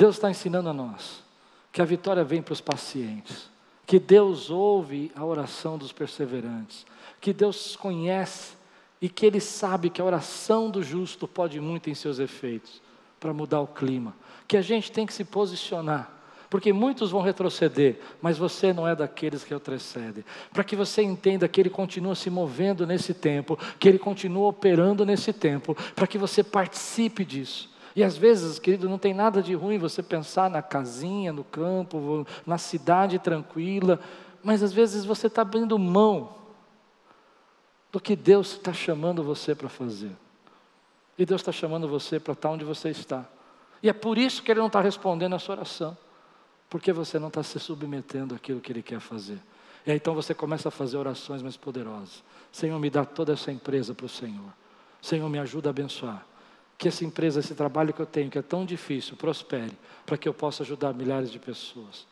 A: Deus está ensinando a nós que a vitória vem para os pacientes, que Deus ouve a oração dos perseverantes, que Deus conhece e que Ele sabe que a oração do justo pode muito em seus efeitos para mudar o clima, que a gente tem que se posicionar porque muitos vão retroceder, mas você não é daqueles que retrocedem. Para que você entenda que Ele continua se movendo nesse tempo, que Ele continua operando nesse tempo, para que você participe disso. E às vezes, querido, não tem nada de ruim você pensar na casinha, no campo, na cidade tranquila, mas às vezes você está abrindo mão do que Deus está chamando você para fazer. E Deus está chamando você para estar onde você está. E é por isso que Ele não está respondendo a sua oração. Porque você não está se submetendo àquilo que Ele quer fazer. E aí então você começa a fazer orações mais poderosas. Senhor, me dá toda essa empresa para o Senhor. Senhor, me ajuda a abençoar. Que essa empresa, esse trabalho que eu tenho, que é tão difícil, prospere, para que eu possa ajudar milhares de pessoas.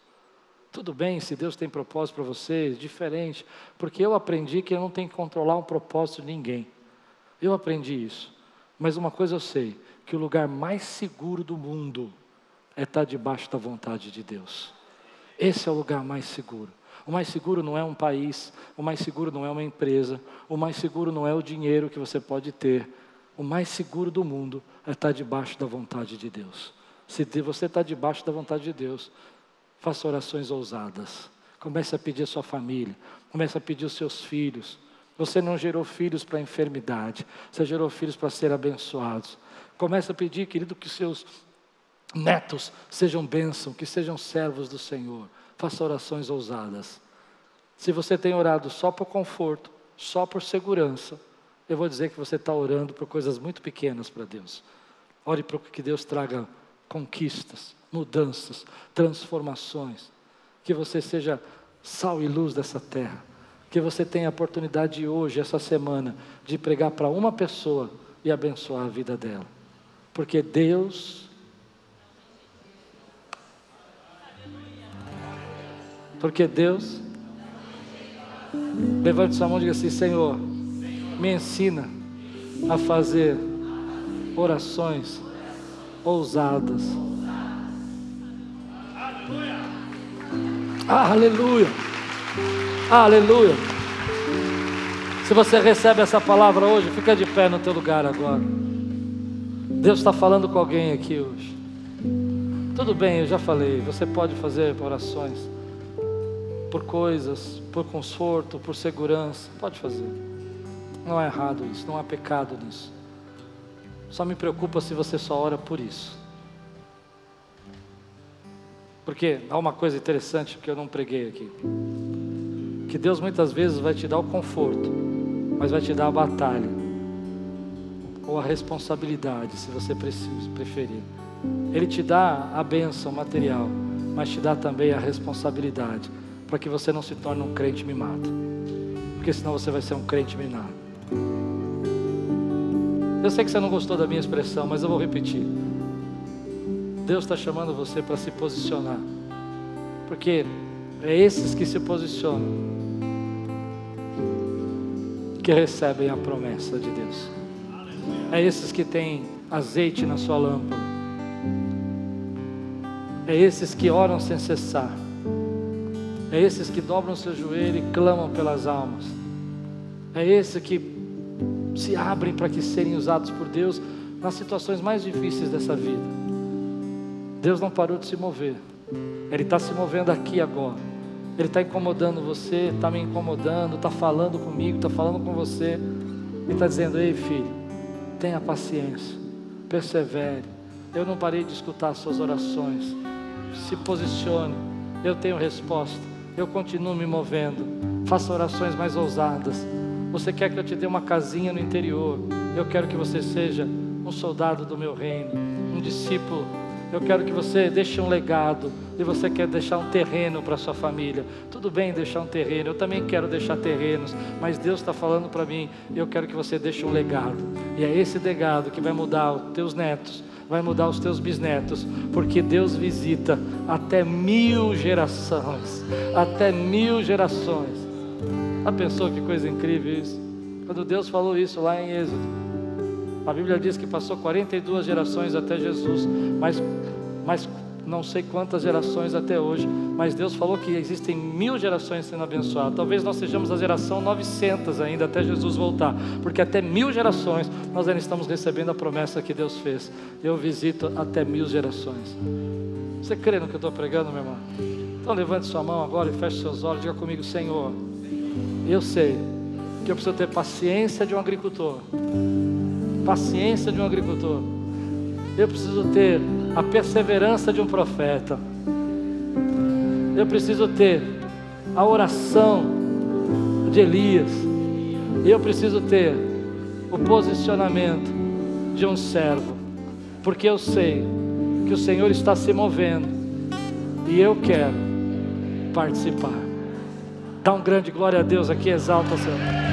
A: Tudo bem, se Deus tem propósito para vocês, diferente, porque eu aprendi que eu não tenho que controlar um propósito de ninguém. Eu aprendi isso. Mas uma coisa eu sei, que o lugar mais seguro do mundo é estar debaixo da vontade de Deus. Esse é o lugar mais seguro. O mais seguro não é um país, o mais seguro não é uma empresa, o mais seguro não é o dinheiro que você pode ter. O mais seguro do mundo é estar debaixo da vontade de Deus. Se você está debaixo da vontade de Deus, faça orações ousadas. Comece a pedir a sua família, comece a pedir os seus filhos. Você não gerou filhos para enfermidade, você gerou filhos para ser abençoados. Comece a pedir, querido, que seus netos sejam bênção, que sejam servos do Senhor. Faça orações ousadas. Se você tem orado só por conforto, só por segurança, eu vou dizer que você está orando por coisas muito pequenas para Deus. Ore para que Deus traga conquistas, mudanças, transformações. Que você seja sal e luz dessa terra. Que você tenha a oportunidade hoje, essa semana, de pregar para uma pessoa e abençoar a vida dela. Porque Deus Porque Deus. Levante sua mão e diga assim: Senhor, me ensina a fazer orações ousadas. Aleluia. Aleluia. Se você recebe essa palavra hoje, fica de pé no teu lugar agora. Deus está falando com alguém aqui hoje. Tudo bem, eu já falei, você pode fazer orações por coisas, por conforto, por segurança. Pode fazer. Não é errado isso, não há pecado nisso. Só me preocupa se você só ora por isso. Porque há uma coisa interessante que eu não preguei aqui. Que Deus muitas vezes vai te dar o conforto, mas vai te dar a batalha. Ou a responsabilidade, se você preferir. Ele te dá a bênção material, mas te dá também a responsabilidade para que você não se torne um crente mimado. Porque senão você vai ser um crente mimado. Eu sei que você não gostou da minha expressão, mas eu vou repetir. Deus está chamando você para se posicionar. Porque é esses que se posicionam que recebem a promessa de Deus. É esses que têm azeite na sua lâmpada. É esses que oram sem cessar. É esses que dobram seu joelho e clamam pelas almas. É esses que se abrem para que serem usados por Deus nas situações mais difíceis dessa vida. Deus não parou de se mover. Ele está se movendo aqui agora. Ele está incomodando você, está me incomodando, está falando comigo, está falando com você. Ele está dizendo: Ei, filho, tenha paciência, persevere. Eu não parei de escutar as suas orações. Se posicione. Eu tenho resposta eu continuo me movendo. Faça orações mais ousadas. Você quer que eu te dê uma casinha no interior? Eu quero que você seja um soldado do meu reino, um discípulo. Eu quero que você deixe um legado e você quer deixar um terreno para sua família. Tudo bem deixar um terreno, eu também quero deixar terrenos, mas Deus está falando para mim, eu quero que você deixe um legado. E é esse legado que vai mudar os teus netos, vai mudar os teus bisnetos, porque Deus visita até mil gerações até mil gerações. Já pensou que coisa incrível isso? Quando Deus falou isso lá em Êxodo, a Bíblia diz que passou 42 gerações até Jesus, mas, mas não sei quantas gerações até hoje, mas Deus falou que existem mil gerações sendo abençoadas. Talvez nós sejamos a geração 900 ainda até Jesus voltar, porque até mil gerações nós ainda estamos recebendo a promessa que Deus fez. Eu visito até mil gerações. Você crê no que eu estou pregando, meu irmão? Então levante sua mão agora e feche seus olhos. Diga comigo, Senhor. Eu sei que eu preciso ter paciência de um agricultor. Paciência de um agricultor. Eu preciso ter a perseverança de um profeta. Eu preciso ter a oração de Elias. Eu preciso ter o posicionamento de um servo. Porque eu sei que o Senhor está se movendo. E eu quero participar. Dá um grande glória a Deus aqui, exalta o Senhor.